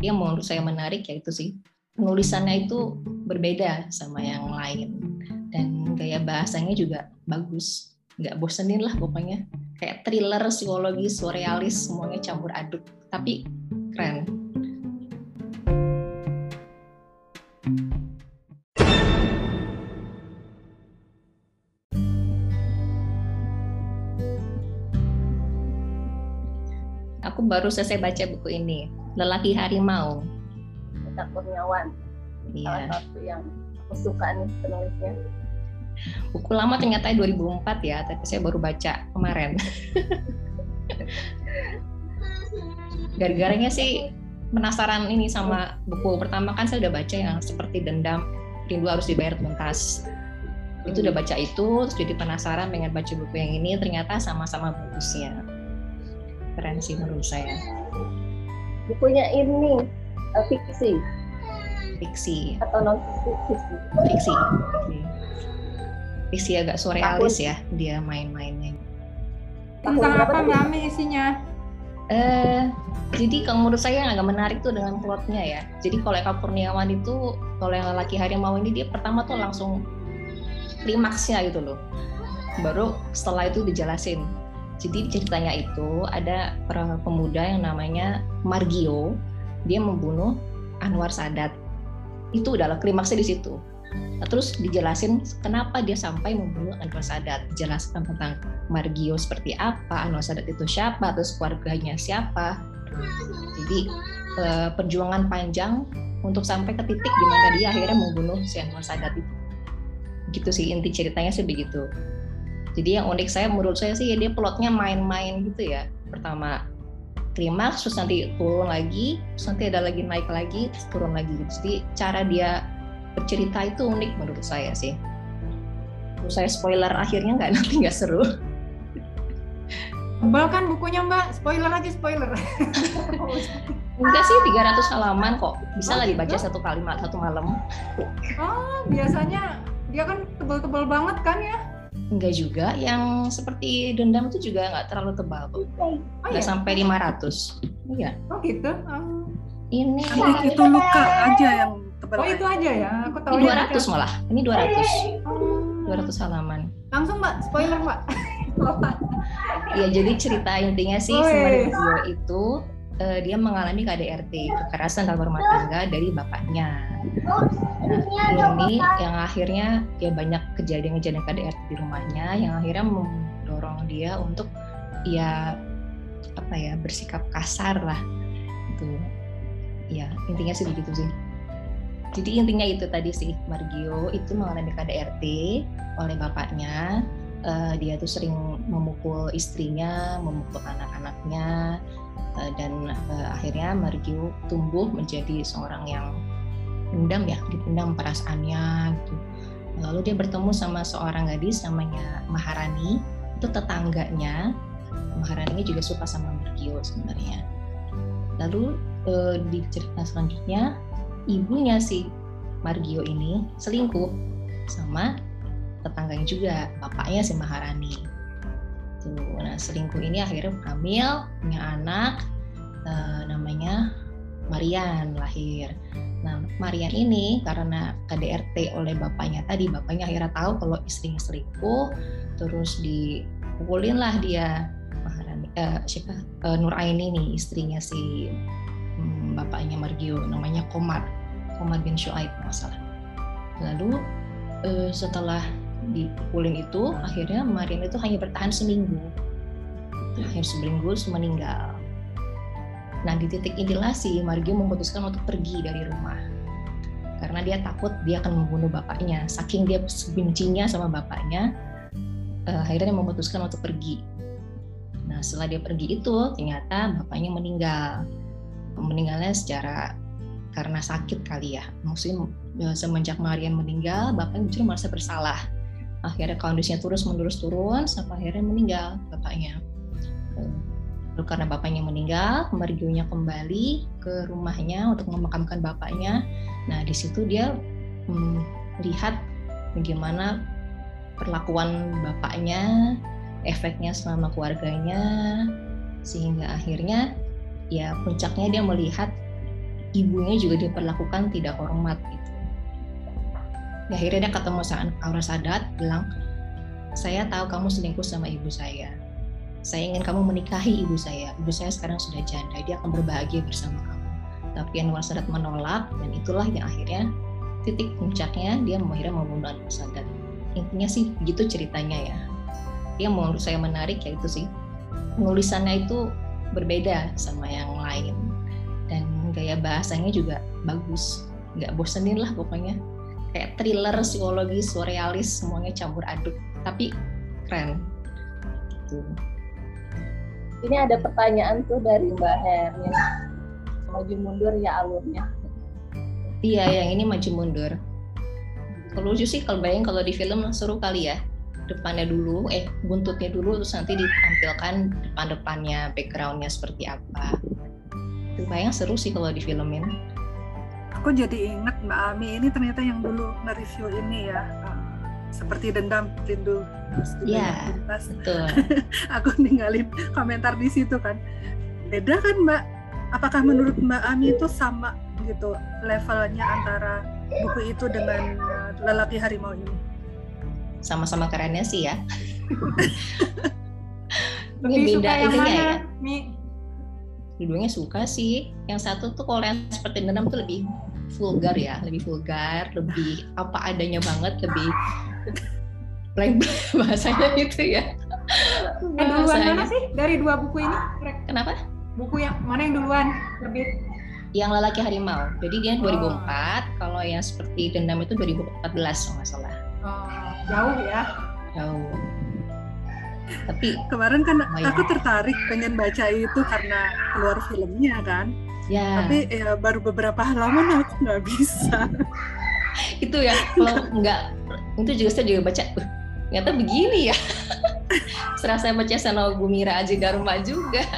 dia menurut saya menarik ya itu sih penulisannya itu berbeda sama yang lain. Dan gaya bahasanya juga bagus. Nggak bosenin lah pokoknya. Kayak thriller psikologi surrealis semuanya campur aduk. Tapi keren. Aku baru selesai baca buku ini lelaki harimau. Kita Kurniawan iya. Salah satu yang aku suka nih penulisnya. Buku lama ternyata 2004 ya tapi saya baru baca kemarin. Gara-garanya sih penasaran ini sama buku pertama. Kan saya udah baca yang seperti dendam rindu harus dibayar tuntas. Itu udah baca itu terus jadi penasaran pengen baca buku yang ini ternyata sama-sama bagusnya. Keren sih menurut saya bukunya ini eh, fiksi fiksi atau non fiksi fiksi fiksi, fiksi agak surrealis ya dia main-mainnya Tentang apa tadi? Mbak Ami isinya? Eh, jadi kalau menurut saya yang agak menarik tuh dengan plotnya ya. Jadi kalau Eka Kurniawan itu, kalau yang lelaki harimau ini dia pertama tuh langsung klimaksnya gitu loh. Baru setelah itu dijelasin. Jadi ceritanya itu ada pemuda yang namanya Margio, dia membunuh Anwar Sadat. Itu adalah klimaksnya di situ. Nah, terus dijelasin kenapa dia sampai membunuh Anwar Sadat. Dijelaskan tentang Margio seperti apa, Anwar Sadat itu siapa, terus keluarganya siapa. Jadi eh, perjuangan panjang untuk sampai ke titik di mana dia akhirnya membunuh si Anwar Sadat itu. Gitu sih inti ceritanya sih begitu. Jadi yang unik saya menurut saya sih ya dia plotnya main-main gitu ya. Pertama klimaks terus nanti turun lagi, terus nanti ada lagi naik lagi, terus turun lagi gitu. Jadi cara dia bercerita itu unik menurut saya sih. Menurut saya spoiler akhirnya nggak nanti nggak seru. Tebal kan bukunya Mbak? Spoiler aja spoiler. Enggak sih 300 halaman kok. Bisa Oh, lah dibaca gitu? satu kali satu malam. oh biasanya dia kan tebal-tebal banget kan ya? Enggak juga. Yang seperti dendam itu juga nggak terlalu tebal kok. Oh Nggak iya? sampai 500. Iya. Oh gitu? Oh, Ini Nanti itu luka aja yang tebal. oh itu aja ya? Aku tahu ini 200 malah. Ini 200. Oh. 200 halaman. Langsung Mbak, spoiler Mbak. Iya, jadi cerita intinya sih si Wih. Mario itu eh, dia mengalami KDRT, kekerasan dalam rumah tangga dari bapaknya. Nah, ini yang akhirnya ya banyak kejadian-kejadian KDRT di rumahnya yang akhirnya mendorong dia untuk ya apa ya bersikap kasar lah itu ya intinya sih begitu sih. Jadi intinya itu tadi sih Margio itu mengalami KDRT oleh bapaknya. Eh, dia tuh sering memukul istrinya memukul anak-anaknya dan eh, akhirnya Margio tumbuh menjadi seorang yang pendam ya dipendam perasaannya gitu. Lalu dia bertemu sama seorang gadis namanya Maharani itu tetangganya. Maharani juga suka sama Margio sebenarnya. Lalu eh, di cerita selanjutnya ibunya si Margio ini selingkuh sama tetangganya juga bapaknya si Maharani tuh nah selingkuh ini akhirnya hamil punya anak eh, namanya Marian lahir. Nah, Marian ini karena KDRT oleh bapaknya tadi, bapaknya akhirnya tahu kalau istrinya selingkuh, terus dipukulin lah dia. Maharani, eh, siapa? Eh, Nur Aini nih istrinya si hmm, bapaknya Margio, namanya Komar, Komar bin Shuaib nggak salah. Lalu eh, setelah dipukulin itu, akhirnya Marian itu hanya bertahan seminggu, akhir seminggu meninggal. Nah di titik inilah si Margio memutuskan untuk pergi dari rumah karena dia takut dia akan membunuh bapaknya. Saking dia bencinya sama bapaknya, eh, akhirnya dia memutuskan untuk pergi. Nah setelah dia pergi itu ternyata bapaknya meninggal. Meninggalnya secara karena sakit kali ya. Maksudnya eh, semenjak Marian meninggal, bapaknya justru merasa bersalah. Akhirnya kondisinya terus menerus turun sampai akhirnya meninggal bapaknya. Lalu karena bapaknya meninggal, Margionya kembali ke rumahnya untuk memakamkan bapaknya. Nah, di situ dia hmm, melihat bagaimana perlakuan bapaknya, efeknya selama keluarganya, sehingga akhirnya ya puncaknya dia melihat ibunya juga diperlakukan tidak hormat gitu. Ya, akhirnya dia ketemu Aura Sadat bilang, saya tahu kamu selingkuh sama ibu saya. Saya ingin kamu menikahi ibu saya. Ibu saya sekarang sudah janda, dia akan berbahagia bersama kamu. Tapi Anwar Sadat menolak dan itulah yang akhirnya titik puncaknya dia akhirnya membunuh Anwar Sadat. Intinya sih begitu ceritanya ya. Yang menurut saya menarik ya itu sih penulisannya itu berbeda sama yang lain dan gaya bahasanya juga bagus nggak bosenin lah pokoknya kayak thriller psikologi surrealis semuanya campur aduk. Tapi keren. Gitu. Ini ada pertanyaan tuh dari Mbak Her yang maju mundur ya alurnya. iya yang ini maju mundur. Kalau lucu sih kalau bayang kalau di film seru kali ya. Depannya dulu eh buntutnya dulu terus nanti ditampilkan depan-depannya backgroundnya seperti apa. Itu bayang seru sih kalau di filmin Aku jadi ingat Mbak Ami ini ternyata yang dulu nge-review ini ya. eh, seperti dendam rindu Iya. betul Aku ninggalin komentar di situ kan. Beda kan Mbak? Apakah menurut Mbak Ami itu sama gitu levelnya antara buku itu dengan eh, lelaki harimau ini? sama-sama kerennya sih ya Lebih beda suka yang mana, ya. Mi? dua-duanya suka sih yang satu tuh kalau yang seperti dendam tuh lebih vulgar ya lebih vulgar lebih apa adanya banget lebih bahasanya itu ya Eh duluan mana sih dari dua buku ini? Kenapa Buku yang mana yang duluan terbit? yang lelaki harimau jadi dia Oh. 2004 kalau yang seperti dendam itu 2014 kalau nggak salah Oh, jauh ya. jauh tapi Kemarin kan Lumayan. aku tertarik pengen baca itu karena keluar filmnya kan. Ya Tapi ya baru beberapa halaman aku nggak bisa. itu ya kalau nggak itu juga saya juga baca "Uh, ternyata begini ya saya baca Sano Gumira Aji Dharma juga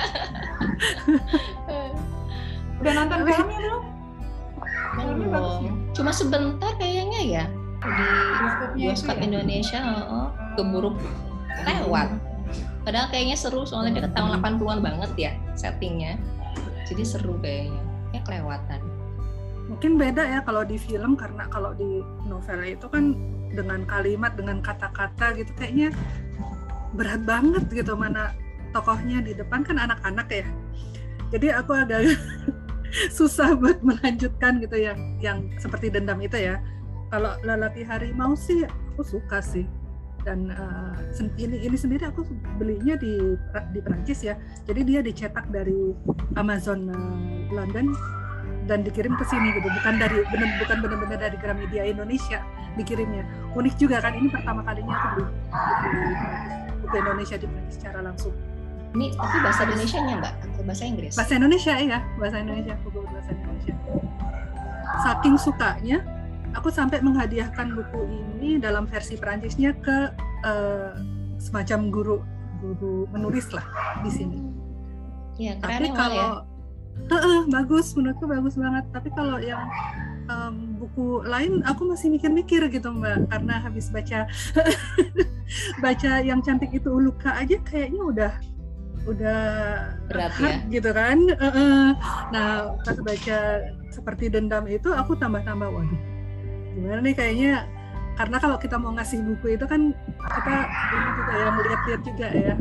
Udah nonton filmnya belum? Filmnya bagus ya? cuma sebentar kayaknya ya di bioskop ya? Indonesia oh, keburu lewat padahal kayaknya seru soalnya dia ke tahun 80-an banget ya settingnya jadi seru kayaknya ya kelewatan Mungkin beda ya kalau di film karena kalau di novel itu kan dengan kalimat dengan kata-kata gitu kayaknya berat banget gitu mana tokohnya di depan kan anak-anak ya. Jadi aku agak susah buat melanjutkan gitu yang yang seperti dendam itu ya. Kalau lelaki harimau sih aku suka sih. Dan sen- ini ini sendiri aku belinya di di Perancis ya. Jadi dia dicetak dari Amazon eh, London dan dikirim ke sini gitu. Bukan dari bener, bukan benar-benar dari Gramedia Indonesia dikirimnya. Unik juga kan ini pertama kalinya aku beli buku, Indonesia di Perancis secara langsung. Ini tapi bahasa Indonesia nya mbak? Atau bahasa Inggris? Bahasa Indonesia ya bahasa Indonesia buku bahasa Indonesia. Saking sukanya aku sampai menghadiahkan buku ini dalam versi Perancisnya ke eh, semacam guru guru menulis lah di sini. Iya tapi emang ya. Kalau Heeh, bagus menurutku bagus banget. Tapi kalau yang em, buku lain aku masih mikir-mikir gitu mbak. Karena habis baca baca yang cantik itu Uluka aja kayaknya udah udah Berat hard gitu kan. Heeh. nah pas baca seperti dendam itu aku tambah-tambah waduh gimana nih kayaknya? Karena kalau kita mau ngasih buku itu kan kita ini juga ya melihat-lihat juga ya.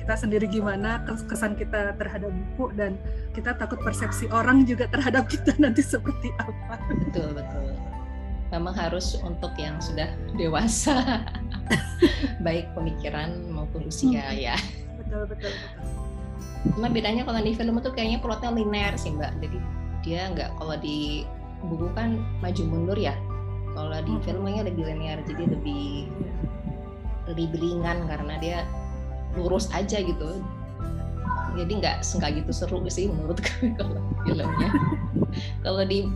Kita sendiri gimana kes- kesan kita terhadap buku dan kita takut persepsi orang juga terhadap kita nanti seperti apa. Betul betul. Memang harus untuk yang sudah dewasa baik pemikiran maupun usia Hmm. ya. Betul betul betul. Cuma bedanya kalau di film itu kayaknya plotnya linear sih mbak. Jadi dia nggak kalau di buku kan maju mundur ya kalau di Mhm. filmnya lebih linear jadi lebih lebih ringan karena dia lurus aja gitu. Jadi nggak nggak gitu seru sih menurutku kalau filmnya. Kalau di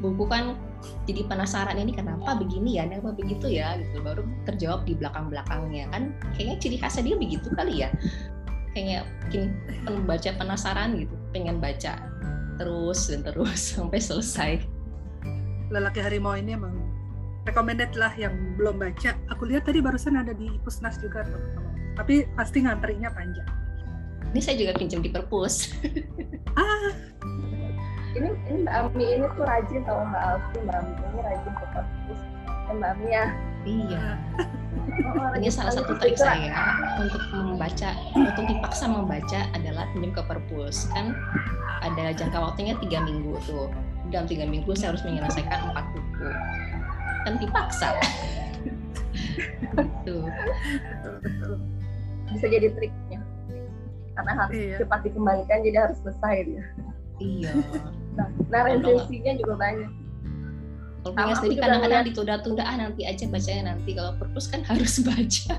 buku kan jadi penasaran ini kenapa begini ya? Kenapa begitu ya? Gitu. Baru terjawab di belakang belakangnya kan kayaknya ciri khasnya dia begitu kali ya. Kayaknya bikin pembaca penasaran gitu. Pengen baca terus dan terus sampai selesai. Lelaki harimau ini emang recommended lah yang belum baca aku lihat tadi barusan ada di Pusnas juga teman-teman. tapi pasti nganterinya panjang ini saya juga pinjam di perpus ah ini ini Mbak Ami ini tuh rajin tau Mbak Alfi Mbak Ami ini rajin ke perpus ya Mbak Ami ya Iya, Oh, oh, ini salah satu sekali. trik saya untuk membaca, untuk dipaksa membaca adalah pinjam ke perpus. Kan ada jangka waktunya tiga minggu tuh. Dalam tiga minggu saya harus menyelesaikan empat buku. Kan dipaksa. gitu. betul betul bisa jadi triknya karena harus Iya. cepat dikembalikan jadi harus selesai dia Iya. nah, nah resensinya juga banyak Kalau punya sendiri kadang-kadang ditunda-tunda ah nanti aja bacanya nanti. Kalau perpus kan harus baca.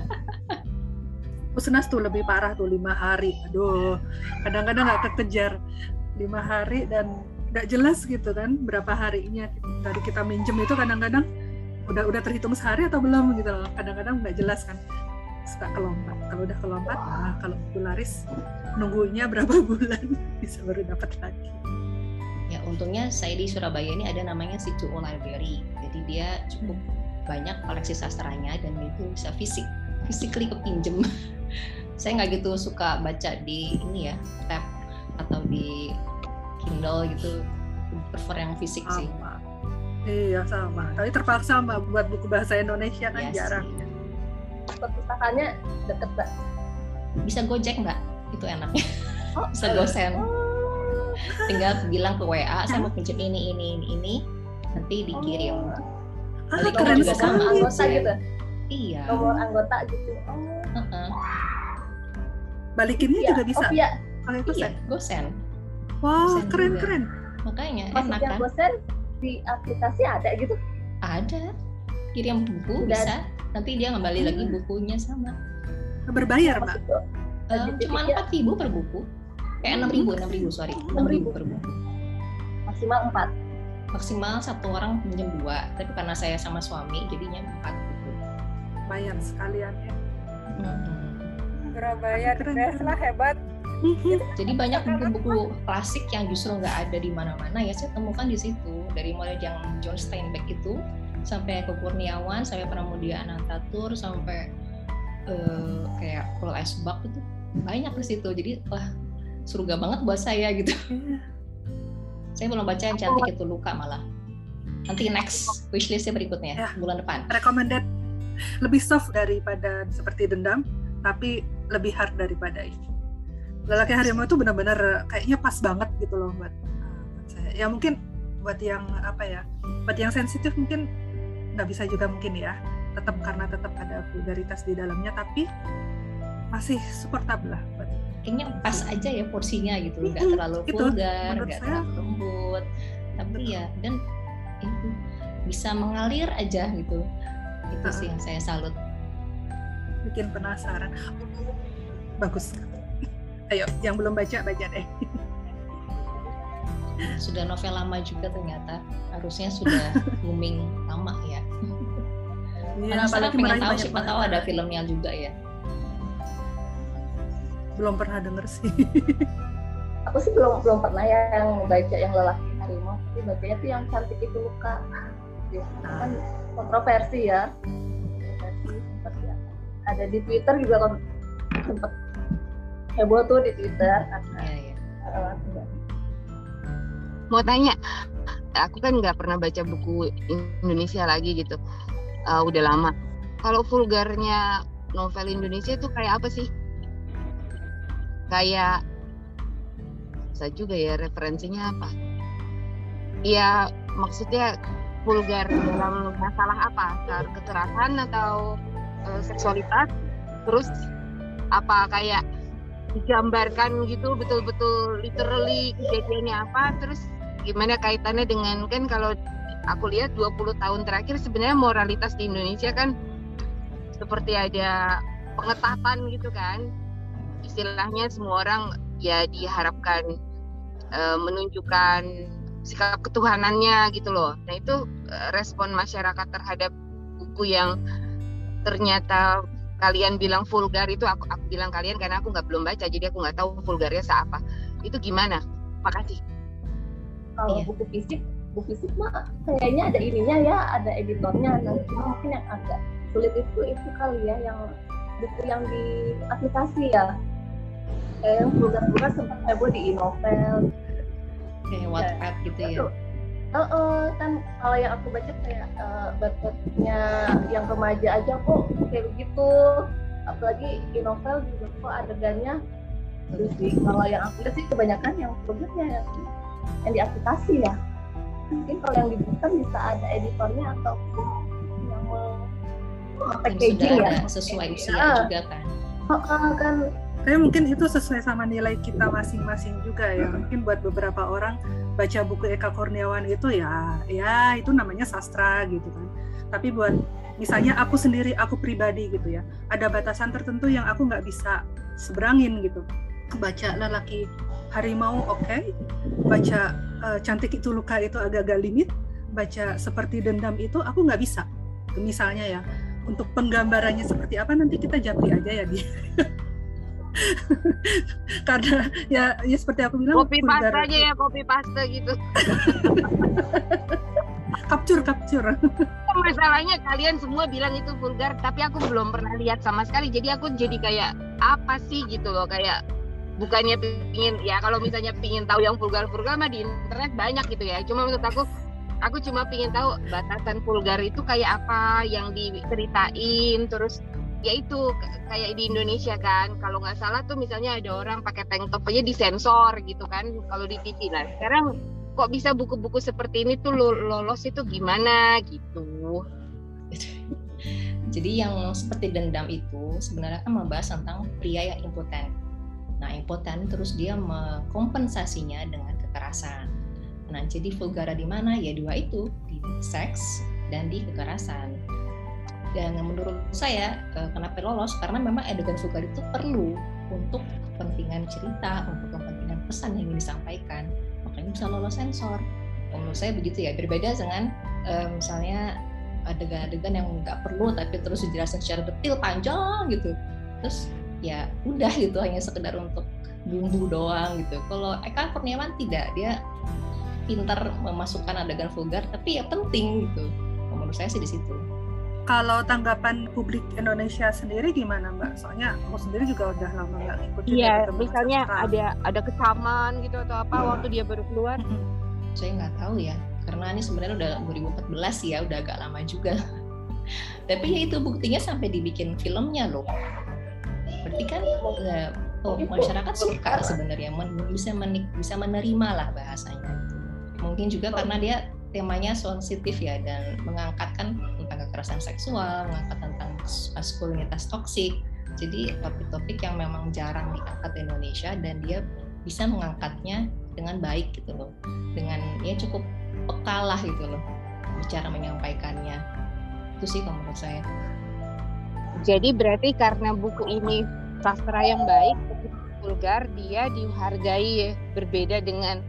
Pusnas tuh lebih parah tuh lima hari aduh kadang-kadang nggak kekejar lima hari dan nggak jelas gitu kan berapa harinya dari kita minjem itu kadang-kadang udah udah terhitung sehari atau belum gitu loh kadang-kadang nggak jelas kan suka kelompat kalau udah kelompat nah kalau laris nunggunya berapa bulan bisa baru dapat lagi Ya untungnya saya di Surabaya ini ada namanya C2O Library. Jadi dia cukup banyak koleksi sastranya dan itu bisa fisik, physically kepinjem. saya nggak gitu suka baca di ini ya tab atau di Kindle gitu. Prefer yang fisik sih. Iya sama tapi terpaksa mbak buat buku bahasa Indonesia kan Iya jarang perpustakaannya deket mbak Bisa Gojek nggak? Itu enaknya. oh, Bisa gosen. oh. Tinggal bilang ke WA, saya mau pinjam ini, ini, ini, ini. Nanti dikirim. Oh. ah keren juga sama anggota gitu Iya. nomor anggota gitu oh Heeh. balikinnya Iya. juga bisa oh iya pakai Iya, gosen. wow Kusen keren juga. keren Makanya enak maksudnya kan? bosen di aplikasi ada gitu Ada. Kirim buku Udah bisa. Nanti dia kembali lagi Hmm. bukunya sama. berbayar mbak Maksudnya, Eh, Wajib cuma empat ribu per buku. Eh enam ribu, enam ribu sorry, enam ribu 6.000. per buku. maksimal empat Maksimal satu orang pinjam dua, tapi karena saya sama suami jadinya empat buku. bayar sekalian ya the best keren. lah hebat Jadi banyak buku-buku klasik yang justru nggak ada di mana-mana ya saya temukan di situ dari mulai yang John Steinbeck itu sampai ke Kurniawan, sampai Pramudia Anantatur, sampai eh, kayak Paul S. Buck itu banyak di situ. Jadi wah surga banget buat saya gitu. Iya. Saya belum baca yang cantik itu luka malah. Nanti next wishlistnya berikutnya Ya. bulan depan. recommended lebih soft daripada seperti dendam tapi lebih hard daripada ini lelaki harimau itu benar-benar kayaknya pas banget gitu loh buat, uh, buat saya. Ya mungkin buat yang apa ya buat yang sensitif mungkin nggak bisa juga mungkin ya. Tetap karena tetap ada vulgaritas di dalamnya tapi masih supportable lah buat Kayaknya pas aja ya porsinya gitu, nggak Mm-mm, terlalu itu, vulgar, menurut nggak saya. terlalu lembut, tapi Betul. ya dan itu bisa mengalir aja gitu. Itu sih yang saya salut. bikin penasaran. Bagus ayo yang belum baca baca deh. Sudah novel lama juga ternyata, harusnya sudah booming lama ya. Iya, apalagi pengen tahu siapa tahu ada filmnya juga ya. belum pernah denger sih. Aku sih belum belum pernah ya yang baca yang lelaki harimau. Tapi bacanya tuh yang cantik itu luka Ya, kan kontroversi ya. Kontroversi ya. Ada di Twitter juga kan sempat heboh tuh di Twitter karena Iya, iya. mau tanya aku kan nggak pernah baca buku Indonesia lagi gitu. Eh, udah lama. Kalau vulgarnya novel Indonesia itu kayak apa sih? Kayak bisa juga ya referensinya apa? Ya maksudnya vulgar dalam masalah apa? Ke- kekerasan atau eh, seksualitas? Terus apa kayak digambarkan gitu betul-betul literally kejadiannya apa terus gimana kaitannya dengan kan kalau aku lihat 20 tahun terakhir sebenarnya moralitas di Indonesia kan seperti ada pengetatan gitu kan. Istilahnya semua orang ya diharapkan eh, menunjukkan sikap ketuhanannya gitu loh. Nah itu eh, respon masyarakat terhadap buku yang ternyata kalian bilang vulgar itu aku aku bilang kalian karena aku nggak belum baca jadi aku nggak tahu vulgarnya seapa. Itu gimana? Makasih. Kalau Iya. buku fisik buku fisik mah kayaknya ada ininya ya ada editornya nah cuma mungkin yang agak sulit itu itu kali ya yang buku yang di aplikasi ya. Kayak yang vulgar-vulgar sempat heboh di e-novel. Kayak Wattpad gitu ya Eh, eh, kan kalau yang aku baca kayak uh, Wattpadnya yang remaja aja kok kayak begitu. Apalagi di novel juga kok adegannya Terus sih. Kalau yang aku lihat sih kebanyakan yang programnya yang, yang di aplikasi ya. Mungkin kalau yang di buku kan bisa ada editornya atau yang mau Yang packaging sudah ya. sesuai usia Ya. juga kan. Oh, oh, kan. Tapi mungkin itu sesuai sama nilai kita masing-masing juga ya. Mungkin buat beberapa orang baca buku Eka Kurniawan itu ya, ya itu namanya sastra gitu kan. Tapi buat misalnya aku sendiri, aku pribadi gitu ya, ada batasan tertentu yang aku nggak bisa seberangin gitu. Baca lelaki harimau oke, baca eh, cantik itu luka itu agak-agak limit, baca seperti dendam itu aku nggak bisa. Misalnya ya, untuk penggambarannya seperti apa nanti kita japri aja ya di karena ya ya seperti aku bilang vulgar paste aja ya, copy paste gitu. capture capture Masalahnya kalian semua bilang itu vulgar, tapi aku belum pernah lihat sama sekali. Jadi aku jadi kayak apa sih gitu loh, kayak bukannya pingin ya kalau misalnya pingin tahu yang vulgar-vulgar mah di internet banyak gitu ya. Cuma menurut aku aku cuma pingin tahu batasan vulgar itu kayak apa yang diceritain terus ya itu k- kayak di Indonesia kan kalau nggak salah tuh misalnya ada orang pakai tank top aja disensor gitu kan kalau di TV lah sekarang kok bisa buku-buku seperti ini tuh lo- lolos itu gimana gitu Jadi yang seperti dendam itu sebenarnya kan membahas tentang pria yang impoten. Nah, impoten terus dia mengkompensasinya dengan kekerasan. Nah, jadi vulgara di mana? Ya dua itu, di seks dan di kekerasan. Dan menurut saya eh, kenapa lolos? Karena memang adegan vulgar itu perlu untuk kepentingan cerita, untuk kepentingan pesan yang ingin disampaikan. Makanya bisa lolos sensor. Menurut saya begitu ya. Berbeda dengan eh, misalnya adegan-adegan yang nggak perlu tapi terus dijelaskan secara detail panjang gitu terus ya udah gitu hanya sekedar untuk bumbu doang gitu kalau Eka Kurniawan tidak dia pintar memasukkan adegan vulgar tapi ya penting gitu menurut saya sih di situ kalau tanggapan publik Indonesia sendiri gimana mbak? Soalnya aku sendiri juga udah lama nggak ngikutin iya ya misalnya sastra. ada ada kecaman gitu atau apa waktu dia baru keluar. Mm-mm. saya nggak tahu ya karena ini sebenarnya udah 2014 ya udah agak lama juga. Tapi ya itu buktinya sampai dibikin filmnya loh. Berarti kan ya, oh, masyarakat suka sebenarnya men- bisa menik bisa menerima lah bahasanya. Mungkin juga karena dia temanya sensitif ya dan mengangkatkan tentang kekerasan seksual mengangkat tentang maskulinitas toksik. Jadi topik-topik yang memang jarang diangkat di Indonesia dan dia bisa mengangkatnya dengan baik gitu loh. Dengan ya cukup peka lah gitu loh bicara menyampaikannya. Itu sih kalau menurut saya. Jadi berarti karena buku ini sastra yang baik, vulgar, dia dihargai berbeda dengan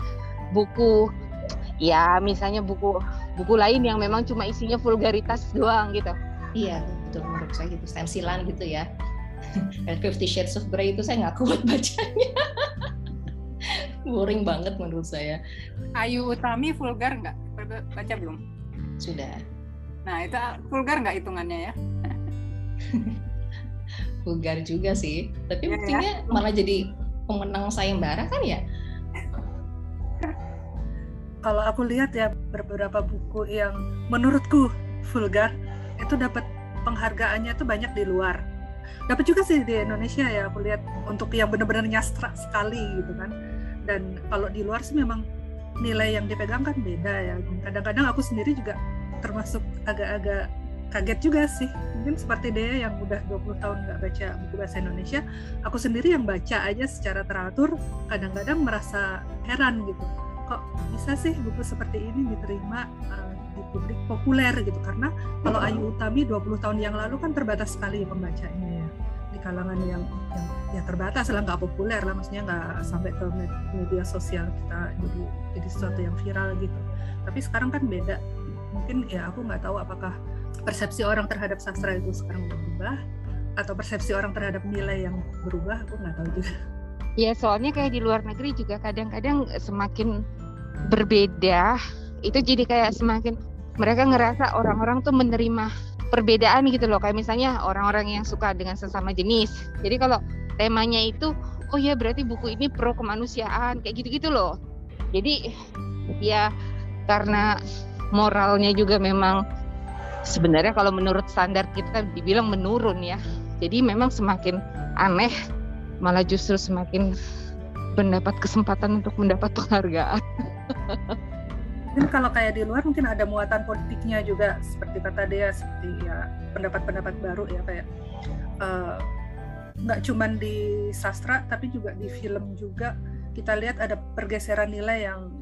buku ya misalnya buku buku lain yang memang cuma isinya vulgaritas doang gitu. iya betul menurut saya gitu stensilan gitu ya dan Fifty Shades of Grey itu saya nggak kuat bacanya boring banget menurut saya Ayu Utami vulgar nggak? Baca- belum? sudah Nah itu vulgar nggak hitungannya ya? vulgar juga sih tapi ya. buktinya malah jadi pemenang sayembara kan ya kalau aku lihat ya beberapa buku yang menurutku vulgar itu dapat penghargaannya tuh banyak di luar. Dapat juga sih di Indonesia ya aku lihat untuk yang benar-benar nyastra sekali gitu kan. Dan kalau di luar sih memang nilai yang dipegang kan beda ya. Kadang-kadang aku sendiri juga termasuk agak-agak kaget juga sih. Mungkin seperti dia yang udah 20 tahun nggak baca buku bahasa Indonesia aku sendiri yang baca aja secara teratur kadang-kadang merasa heran gitu kok bisa sih buku seperti ini diterima uh, di publik populer gitu. Karena kalau Ayu Utami 20 tahun yang lalu kan terbatas sekali pembacanya ya. Di kalangan yang, yang ya terbatas lah nggak populer lah maksudnya nggak sampai ke med- media sosial kita jadi jadi sesuatu yang viral gitu. Tapi sekarang kan beda. Mungkin ya aku nggak tahu apakah persepsi orang terhadap sastra itu sekarang berubah atau persepsi orang terhadap nilai yang berubah aku nggak tahu juga. Ya soalnya kayak di luar negeri juga kadang-kadang semakin berbeda itu jadi kayak semakin mereka ngerasa orang-orang tuh menerima perbedaan gitu loh. Kayak misalnya orang-orang yang suka dengan sesama jenis. Jadi kalau temanya itu oh ya berarti buku ini pro kemanusiaan kayak gitu-gitu loh. Jadi ya karena moralnya juga memang sebenarnya kalau menurut standar kita dibilang menurun ya. Jadi memang semakin aneh malah justru semakin mendapat kesempatan untuk mendapat penghargaan mungkin kalau kayak di luar mungkin ada muatan politiknya juga seperti kata dia seperti ya pendapat-pendapat baru ya kayak uh, nggak cuman di sastra tapi juga di film juga. Kita lihat ada pergeseran nilai yang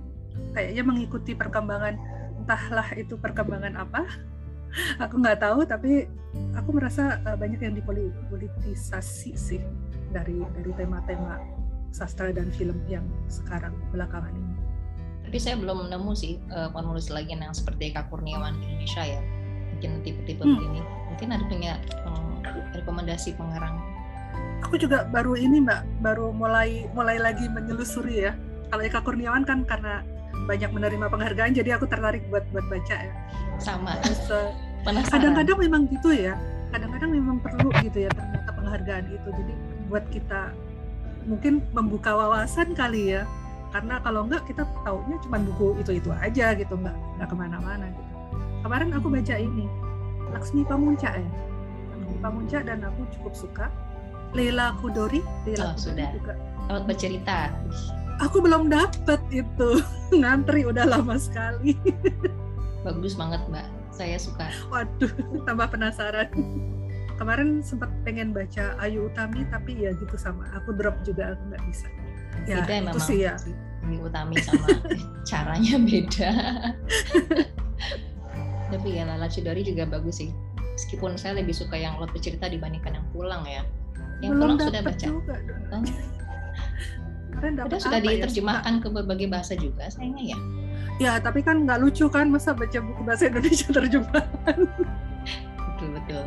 kayaknya mengikuti perkembangan entahlah itu perkembangan apa. Aku nggak tahu tapi aku merasa uh, banyak yang dipolitisasi sih dari dari tema-tema sastra dan film yang sekarang belakangan ini tapi saya belum nemu sih uh, penulis lagi yang seperti Kak Kurniawan di Indonesia ya. Mungkin tipe-tipe hmm. begini. Mungkin ada punya um, rekomendasi pengarang. Aku juga baru ini mbak baru mulai mulai lagi menyelusuri ya. Kalau Eka Kurniawan kan karena banyak menerima penghargaan jadi aku tertarik buat buat baca ya. Sama. Uh, kadang-kadang memang gitu ya. Kadang-kadang memang perlu gitu ya ternyata penghargaan itu jadi buat kita mungkin membuka wawasan kali ya karena kalau enggak kita taunya cuma buku itu itu aja gitu nggak nggak ke mana-mana gitu. Kemarin aku baca ini Laksmi Pamunca ya. Laksmi Pamunca dan aku cukup suka. Leila Kudori Leila oh, Kudori sudah. juga. Dapat bercerita. Aku belum dapat itu. Ngantri udah lama sekali. Bagus banget mbak. Saya suka. Waduh tambah penasaran. Kemarin sempat pengen baca Ayu Utami tapi ya gitu sama. Aku drop juga aku nggak bisa ya, beda itu memang sih ya. Utami sama caranya beda. Tapi ya Lala Chudori juga bagus sih. Meskipun saya lebih suka yang lot cerita dibandingkan yang pulang ya. Yang Belum pulang sudah baca. juga, oh. Udah sudah ya, diterjemahkan ya, ke berbagai bahasa juga sayangnya ya. Ya tapi kan nggak lucu kan masa baca buku bahasa Indonesia terjemahan. Betul betul.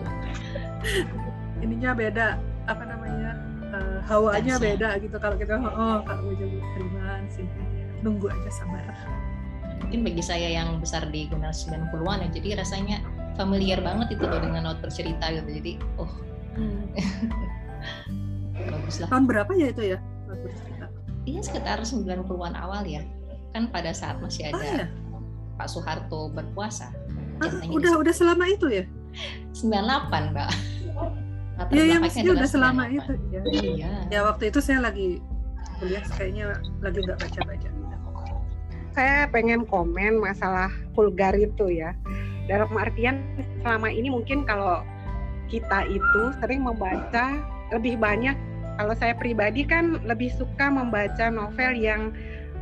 Ininya beda hawanya beda gitu. Kalau kita oh kalau mau jadi terimaan sih nunggu aja sabar. Mungkin bagi saya yang besar di generasi 90-an ya jadi rasanya familiar banget itu loh dengan not bercerita gitu. Jadi oh. Hmm. bagus lah. Tahun berapa ya itu ya not bercerita? Iya sekitar 90-an awal ya. Kan pada saat masih ada oh, ya? Pak Soeharto berpuasa ah, udah udah selama itu ya? 98 mbak Iya, ya, mesti udah selama itu. Ya. Iya. Ya waktu itu saya lagi kuliah, kayaknya lagi nggak baca-baca. Saya pengen komen masalah vulgar itu ya. Dalam artian selama ini mungkin kalau kita itu sering membaca lebih banyak. Kalau saya pribadi kan lebih suka membaca novel yang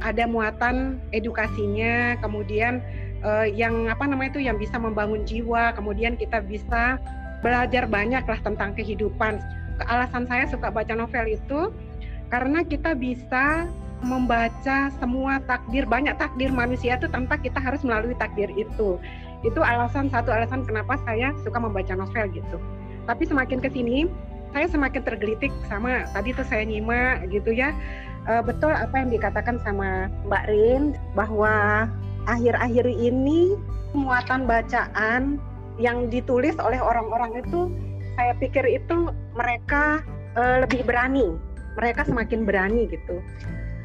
ada muatan edukasinya, kemudian uh, yang apa namanya itu yang bisa membangun jiwa, kemudian kita bisa belajar banyak lah tentang kehidupan. Alasan saya suka baca novel itu karena kita bisa membaca semua takdir banyak takdir manusia itu tanpa kita harus melalui takdir itu. Itu alasan satu alasan kenapa saya suka membaca novel gitu. Tapi semakin ke sini saya semakin tergelitik sama tadi tuh saya nyimak gitu ya. E, betul apa yang dikatakan sama Mbak Rin bahwa akhir-akhir ini muatan bacaan yang ditulis oleh orang-orang itu saya pikir itu mereka uh, lebih berani. Mereka semakin berani gitu.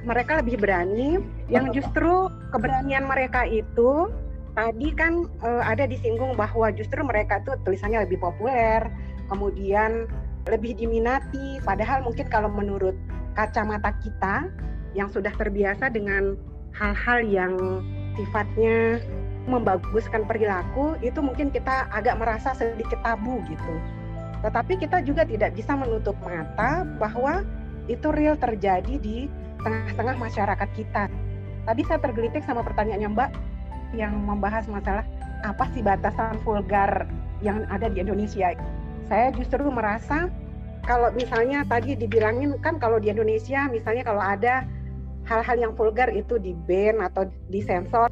Mereka lebih berani yang justru keberanian mereka itu tadi kan uh, ada disinggung bahwa justru mereka tuh tulisannya lebih populer kemudian lebih diminati. Padahal mungkin kalau menurut kacamata kita yang sudah terbiasa dengan hal-hal yang sifatnya membaguskan perilaku itu mungkin kita agak merasa sedikit tabu gitu. Tetapi kita juga tidak bisa menutup mata bahwa itu real terjadi di tengah-tengah masyarakat kita. Tadi saya tergelitik sama pertanyaannya Mbak yang membahas masalah apa sih batasan vulgar yang ada di Indonesia. Saya justru merasa kalau misalnya tadi dibilangin kan kalau di Indonesia misalnya kalau ada hal-hal yang vulgar itu di ban atau disensor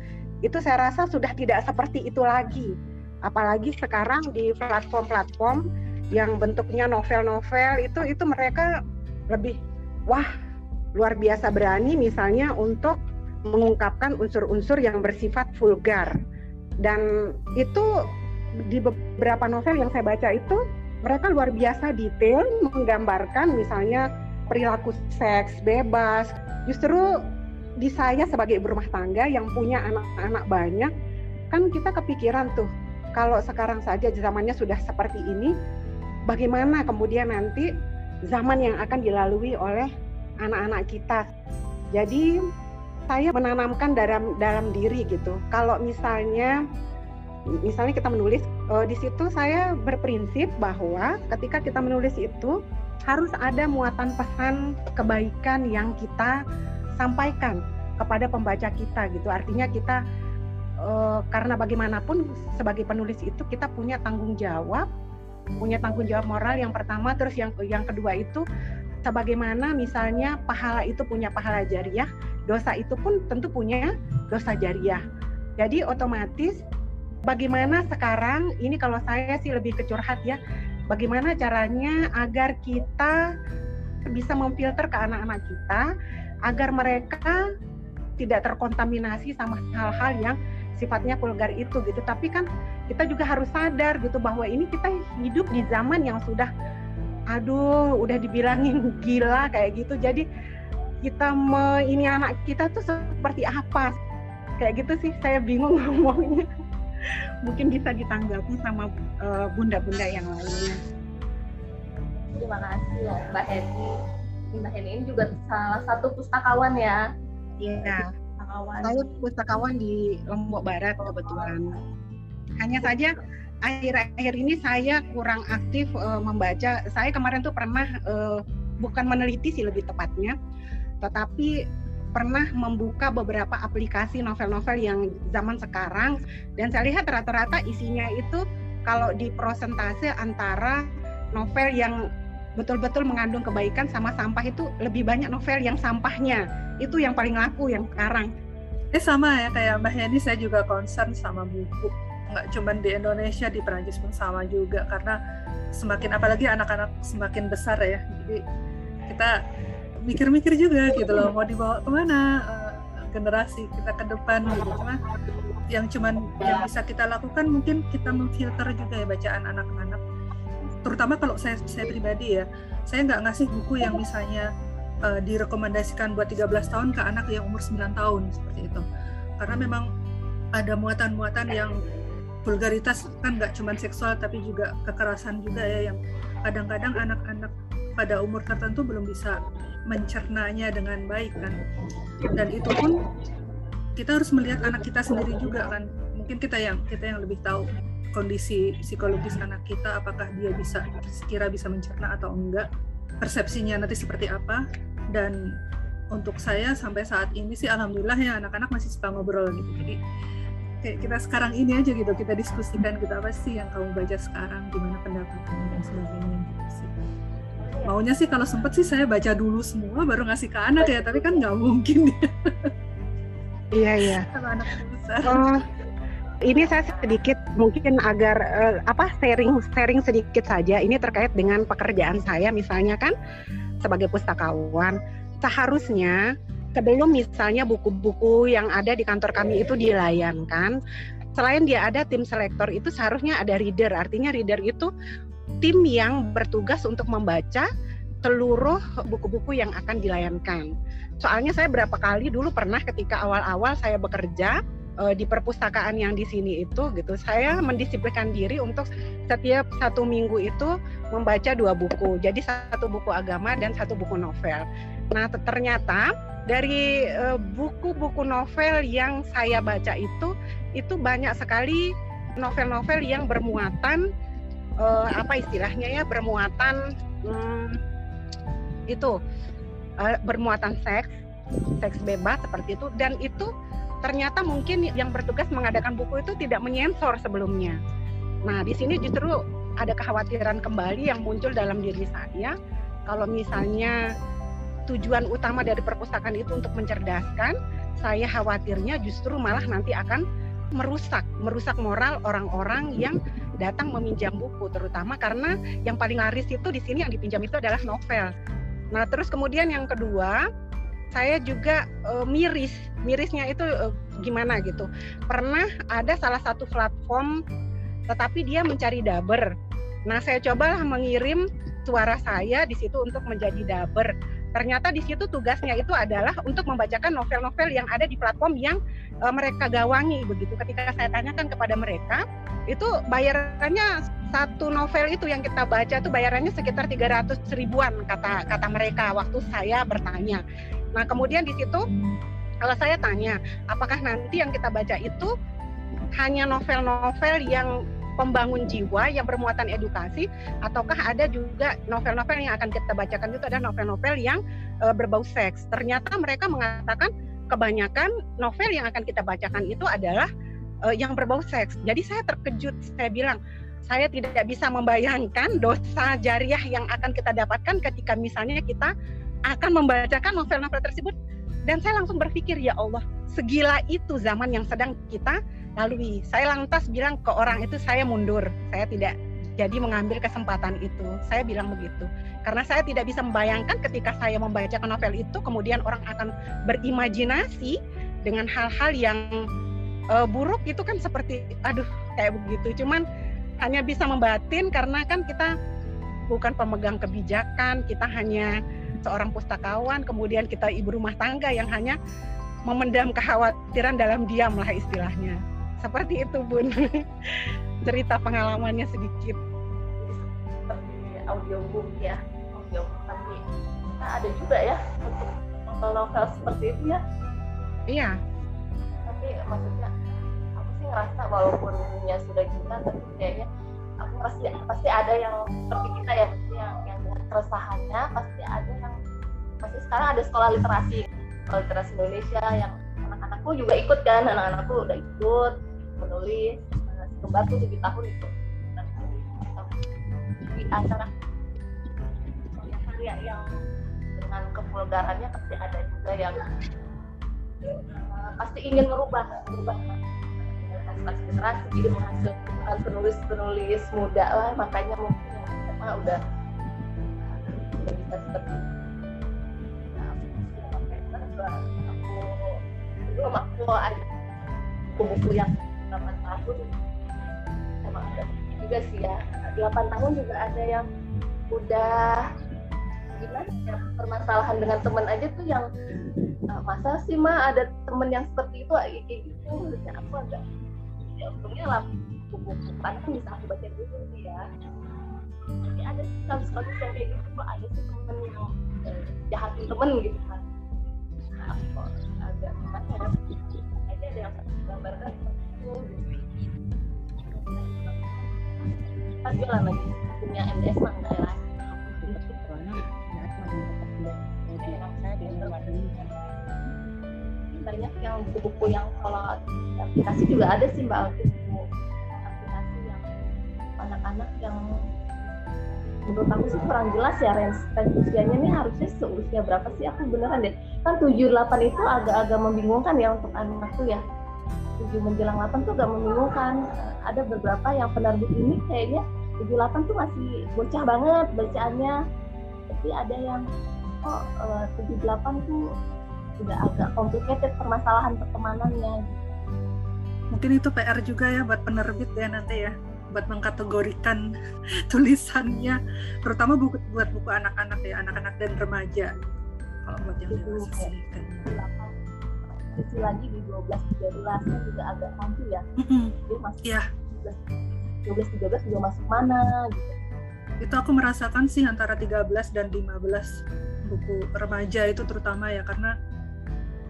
itu saya rasa sudah tidak seperti itu lagi. Apalagi sekarang di platform-platform yang bentuknya novel-novel itu itu mereka lebih wah luar biasa berani misalnya untuk mengungkapkan unsur-unsur yang bersifat vulgar. Dan itu di beberapa novel yang saya baca itu mereka luar biasa detail menggambarkan misalnya perilaku seks bebas. Justru di saya sebagai ibu rumah tangga yang punya anak-anak banyak, kan kita kepikiran tuh kalau sekarang saja zamannya sudah seperti ini, bagaimana kemudian nanti zaman yang akan dilalui oleh anak-anak kita. Jadi saya menanamkan dalam dalam diri gitu. Kalau misalnya misalnya kita menulis uh, di situ saya berprinsip bahwa ketika kita menulis itu harus ada muatan pesan kebaikan yang kita sampaikan kepada pembaca kita gitu. Artinya kita uh, karena bagaimanapun sebagai penulis itu kita punya tanggung jawab, punya tanggung jawab moral yang pertama, terus yang yang kedua itu sebagaimana misalnya pahala itu punya pahala jariah, dosa itu pun tentu punya dosa jariah. Jadi otomatis bagaimana sekarang ini kalau saya sih lebih kecurhat ya, bagaimana caranya agar kita bisa memfilter ke anak-anak kita agar mereka tidak terkontaminasi sama hal-hal yang sifatnya vulgar itu gitu. Tapi kan kita juga harus sadar gitu bahwa ini kita hidup di zaman yang sudah aduh udah dibilangin gila kayak gitu. Jadi kita me, ini anak kita tuh seperti apa? Kayak gitu sih saya bingung ngomongnya. Mungkin bisa ditanggapi sama bunda bunda-bunda yang lainnya. Terima kasih Mbak Heni Mbak Heni ini juga salah satu pustakawan ya iya pustakawan. Saya pustakawan di Lombok Barat kebetulan. Hanya saja akhir-akhir ini saya kurang aktif uh, membaca. Saya kemarin tuh pernah uh, bukan meneliti sih lebih tepatnya, tetapi pernah membuka beberapa aplikasi novel-novel yang zaman sekarang dan saya lihat rata-rata isinya itu kalau di prosentase antara novel yang betul-betul mengandung kebaikan sama sampah itu lebih banyak novel yang sampahnya. Itu yang paling laku yang sekarang. Eh sama ya kayak Mbak Yani saya juga concern sama buku. Nggak cuma di Indonesia di Perancis pun sama juga karena semakin apalagi anak-anak semakin besar ya. Jadi kita mikir-mikir juga gitu loh mau dibawa ke mana uh, generasi kita ke depan gitu. Cuma yang cuman yang bisa kita lakukan mungkin kita memfilter juga ya bacaan anak-anak terutama kalau saya saya pribadi ya saya nggak ngasih buku yang misalnya uh, direkomendasikan buat 13 tahun ke anak yang umur 9 tahun seperti itu. Karena memang ada muatan-muatan yang vulgaritas kan nggak cuma seksual tapi juga kekerasan juga ya yang kadang-kadang anak-anak pada umur tertentu belum bisa mencernanya dengan baik kan. Dan itu pun kita harus melihat anak kita sendiri juga kan. Mungkin kita yang kita yang lebih tahu kondisi psikologis anak kita apakah dia bisa sekira bisa mencerna atau enggak persepsinya nanti seperti apa. Dan untuk saya sampai saat ini sih alhamdulillah ya anak-anak masih suka ngobrol gitu. Jadi kayak kita sekarang ini aja gitu kita diskusikan gitu apa sih yang kamu baca sekarang gimana pendapatnya dan sebagainya gitu sih. Maunya sih kalau sempet sih saya baca dulu semua baru ngasih ke anak ya tapi kan nggak mungkin iya iya. Kalau anak besar. Oh, ini saya sedikit mungkin agar uh, apa sharing sharing sedikit saja. Ini terkait dengan pekerjaan saya misalnya kan sebagai pustakawan. Seharusnya sebelum misalnya buku-buku yang ada di kantor kami itu dilayankan selain dia ada tim selektor itu seharusnya ada reader. Artinya reader itu tim yang bertugas untuk membaca seluruh buku-buku yang akan dilayankan. Soalnya saya berapa kali dulu pernah ketika awal-awal saya bekerja uh, di perpustakaan yang di sini itu gitu saya mendisiplinkan diri untuk setiap satu minggu itu membaca dua buku. Jadi satu buku agama dan satu buku novel. Nah ternyata dari eh, buku-buku uh, novel yang saya baca itu itu banyak sekali novel-novel yang bermuatan uh, apa istilahnya ya bermuatan hmm, itu uh, bermuatan seks seks bebas seperti itu. Dan itu ternyata mungkin yang bertugas mengadakan buku itu tidak menyensor sebelumnya. Nah, di sini justru ada kekhawatiran kembali yang muncul dalam diri saya kalau misalnya tujuan utama dari perpustakaan itu untuk mencerdaskan, saya khawatirnya justru malah nanti akan merusak, merusak moral orang-orang yang datang meminjam buku, terutama karena yang paling laris itu di sini yang dipinjam itu adalah novel. Nah, terus kemudian yang kedua, saya juga uh, miris mirisnya itu uh, gimana gitu pernah ada salah satu platform tetapi dia mencari daber nah saya cobalah mengirim suara saya di situ untuk menjadi daber ternyata di situ tugasnya itu adalah untuk membacakan novel-novel yang ada di platform yang uh, mereka gawangi begitu. Ketika saya tanyakan kepada mereka, itu bayarannya satu novel itu yang kita baca itu bayarannya sekitar 300 ribuan kata kata mereka waktu saya bertanya. Nah kemudian di situ kalau saya tanya, apakah nanti yang kita baca itu hanya novel-novel yang pembangun jiwa yang bermuatan edukasi ataukah ada juga novel-novel yang akan kita bacakan itu adalah novel-novel yang uh, berbau seks. Ternyata mereka mengatakan kebanyakan novel yang akan kita bacakan itu adalah uh, yang berbau seks. Jadi saya terkejut, saya bilang saya tidak bisa membayangkan dosa jariah yang akan kita dapatkan ketika misalnya kita akan membacakan novel-novel tersebut dan saya langsung berpikir ya Allah segila itu zaman yang sedang kita lalui. Saya lantas bilang ke orang itu saya mundur, saya tidak jadi mengambil kesempatan itu. Saya bilang begitu. Karena saya tidak bisa membayangkan ketika saya membacakan novel itu kemudian orang akan berimajinasi dengan hal-hal yang uh, buruk itu kan seperti aduh kayak begitu. Cuman hanya bisa membatin karena kan kita bukan pemegang kebijakan, kita hanya seorang pustakawan, kemudian kita ibu rumah tangga yang hanya memendam kekhawatiran dalam diam lah istilahnya. Seperti itu Bun. Cerita pengalamannya sedikit. Seperti audiobook ya, audiobook tapi nah, ada juga ya untuk novel-novel seperti itu ya. Iya. Tapi maksudnya aku sih ngerasa walaupun ya sudah gila tapi kayaknya aku pasti pasti ada yang seperti keresahannya pasti ada yang pasti sekarang ada sekolah literasi sekolah literasi Indonesia yang anak-anakku juga ikut kan anak-anakku udah ikut menulis uh, kembar tuh tujuh tahun itu di antara karya yang dengan kevulgarannya pasti ada juga yang uh, pasti ingin merubah merubah kelas literasi jadi menghasilkan penulis-penulis muda lah makanya mungkin SMA udah bisa seperti itu. Aku belum aku ada buku-buku yang 8 tahun emang ada juga sih ya 8 tahun juga ada yang udah gimana ya permasalahan dengan teman aja tuh yang uh, masa sih mah ada temen yang seperti itu kayak gitu harusnya aku agak ya untungnya lah buku-buku kan bisa aku baca dulu sih ya tapi ada sih kasus-kasus yang kayak gitu ada sih temen yang uh, jahatin temen gitu kan. Nah, aku agak gimana ya? Ada yang gambarkan pas jualan lagi punya MDS mah enggak ya banyak yang buku-buku yang kalau aplikasi juga ada sih mbak. Alfi aplikasi yang anak-anak yang menurut aku sih kurang jelas ya range, usianya nih harusnya seusia berapa sih? Aku beneran deh. Kan 7 8 itu agak-agak membingungkan ya untuk anakku ya. 7 menjelang 8 tuh agak membingungkan. Ada beberapa yang penerbit ini kayaknya 78 tuh masih bocah banget bacaannya. Tapi ada yang kok uh, 78 tuh udah agak complicated permasalahan pertemanannya? Mungkin itu PR juga ya buat penerbit ya nanti ya buat mengkategorikan tulisannya terutama buku, buat buku anak-anak ya anak-anak dan remaja. Kalau buat yang dewasa sih kan. Sisi lagi di 12 13 kan juga agak nanti ya. Jadi masih Iya. 12 13 juga masuk mana gitu. Itu aku merasakan sih antara 13 dan 15 buku remaja itu terutama ya karena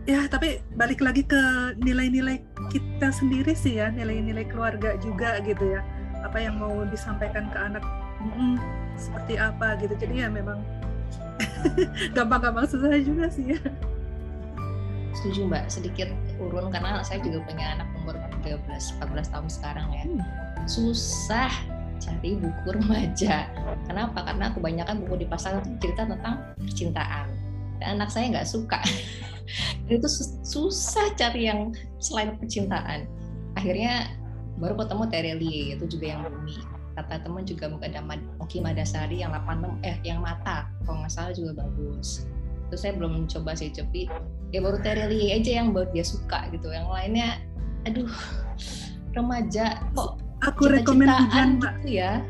ya tapi balik lagi ke nilai-nilai kita sendiri sih ya nilai-nilai keluarga juga gitu ya apa yang mau disampaikan ke anak mm, seperti apa? Gitu. Jadi ya memang gampang-gampang susah juga sih ya. Setuju mbak. Sedikit urun karena saya juga punya anak umur 13 14 tahun sekarang ya. Susah cari buku remaja. Kenapa? Karena kebanyakan buku di pasar cerita tentang percintaan. Dan anak saya nggak suka. Itu sus- susah cari yang selain percintaan. Akhirnya baru ketemu Terelie itu juga yang bumi. Kata teman juga mungkin ada Oki Madasari yang 86 eh yang mata. Kalau nggak salah juga bagus. Terus saya belum coba sih tapi ya baru Terelie aja yang buat dia suka gitu. Yang lainnya aduh remaja kok aku rekomen hujan gitu ya.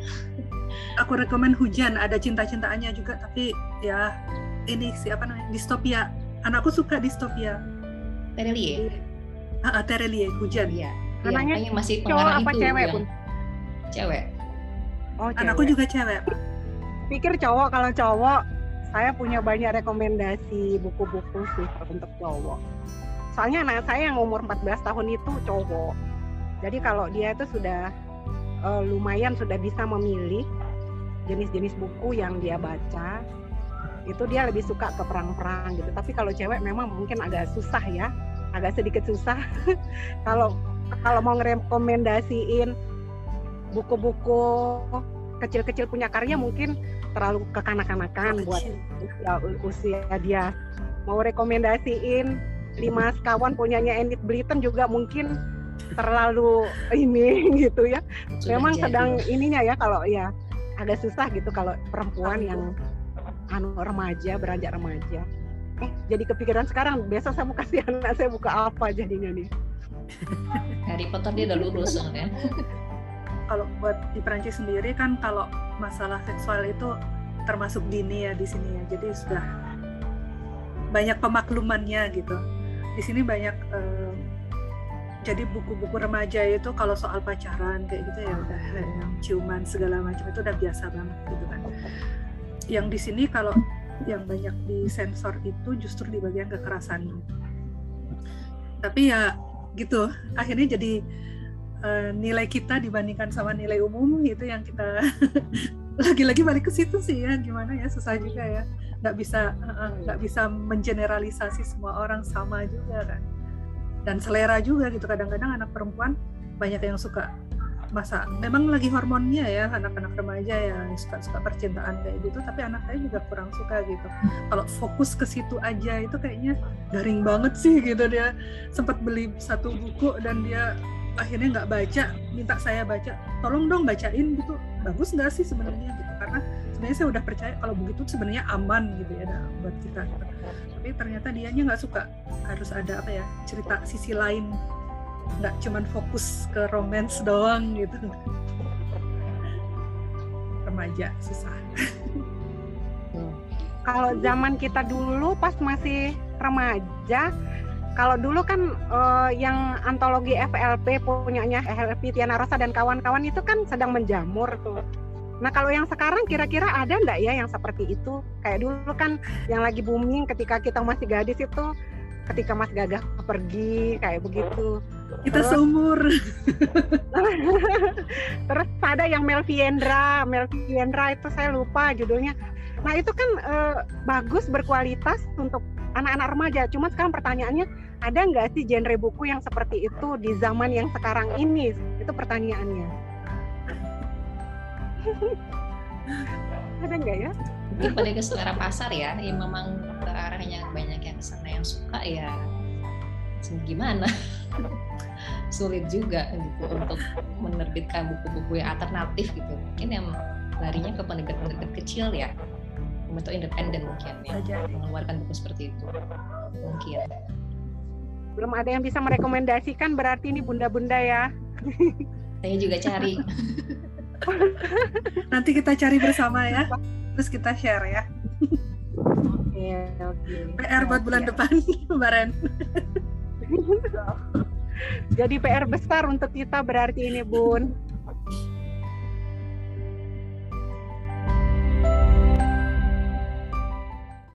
Aku rekomen hujan ada cinta-cintaannya juga tapi ya ini siapa namanya distopia. Anakku suka distopia. Terelie. ah, ah, Terelie hujan. Iya. Iya, Anaknya makanya masih cowok apa itu cewek, yang- Bun? Cewek. Oh, anakku cewek. juga cewek pikir cowok kalau cowok saya punya banyak rekomendasi buku-buku sih untuk cowok soalnya anak saya yang umur 14 tahun itu cowok jadi kalau dia itu sudah eh, lumayan sudah bisa memilih jenis-jenis buku yang dia baca itu dia lebih suka ke perang-perang gitu tapi kalau cewek memang mungkin agak susah ya agak sedikit susah kalau kalau mau ngerekomendasiin buku-buku kecil-kecil punya karya mungkin terlalu kekanak-kanakan buat Kecil. usia, usia dia. Mau rekomendasiin lima sekawan punyanya Enid Blyton juga mungkin terlalu ini gitu ya. Sudah memang jadi. sedang ininya ya kalau ya agak susah gitu kalau perempuan yang anu remaja beranjak remaja. Eh jadi kepikiran sekarang besok saya mau kasih anak saya buka apa jadinya nih Harry Potter dia udah lulus soalnya. kalau buat di Perancis sendiri kan kalau masalah seksual itu termasuk dini ya di sini ya. Jadi sudah banyak pemaklumannya gitu. Di sini banyak eh, jadi buku-buku remaja itu kalau soal pacaran kayak gitu ya udah yang ciuman segala macam itu udah biasa banget gitu kan. Yang di sini kalau yang banyak disensor itu justru di bagian kekerasan. Tapi ya gitu. Akhirnya jadi eh, nilai kita dibandingkan sama nilai umum itu yang kita lagi-lagi balik ke situ sih ya. Gimana ya susah juga ya. Nggak bisa nggak bisa mengeneralisasi semua orang sama juga kan. Dan selera juga gitu. Kadang-kadang anak perempuan banyak yang suka masa memang lagi hormonnya ya anak-anak remaja ya suka suka percintaan kayak gitu tapi anak saya juga kurang suka gitu. Kalau fokus ke situ aja itu kayaknya garing banget sih gitu dia. Sempat beli satu buku dan dia akhirnya nggak baca minta saya baca tolong dong bacain gitu. Bagus nggak sih sebenarnya gitu? Karena sebenarnya saya udah percaya kalau begitu sebenarnya aman gitu ya buat kita gitu. tapi ternyata dianya nggak suka. Harus ada apa ya cerita sisi lain nggak cuman fokus ke romance doang gitu remaja susah kalau zaman kita dulu pas masih remaja kalau dulu kan eh, yang antologi FLP punyanya FLP Tiana Rosa dan kawan-kawan itu kan sedang menjamur tuh. Nah kalau yang sekarang kira-kira ada nggak ya yang seperti itu? Kayak dulu kan yang lagi booming ketika kita masih gadis itu ketika Mas Gagah pergi kayak begitu. Kita Terus? seumur Terus ada yang Melviendra, Melviendra itu saya lupa judulnya. Nah itu kan eh, bagus berkualitas untuk anak-anak remaja. Cuma sekarang pertanyaannya ada nggak sih genre buku yang seperti itu di zaman yang sekarang ini? Itu pertanyaannya. ada nggak ya? Mungkin pada ke selera pasar ya, ya memang ke arahnya banyak yang ke sana yang suka ya gimana? Sulit juga gitu untuk menerbitkan buku-buku yang alternatif gitu. Mungkin yang larinya ke penerbit-penerbit kecil ya. Atau independen mungkin ya. Mengeluarkan buku seperti itu. Mungkin. Belum ada yang bisa merekomendasikan berarti ini bunda-bunda ya. saya juga cari. Nanti kita cari bersama ya. Terus kita share ya. Oke, oke. PR buat bulan Oke. depan Mbak Ren Jadi PR besar untuk kita berarti ini, Bun.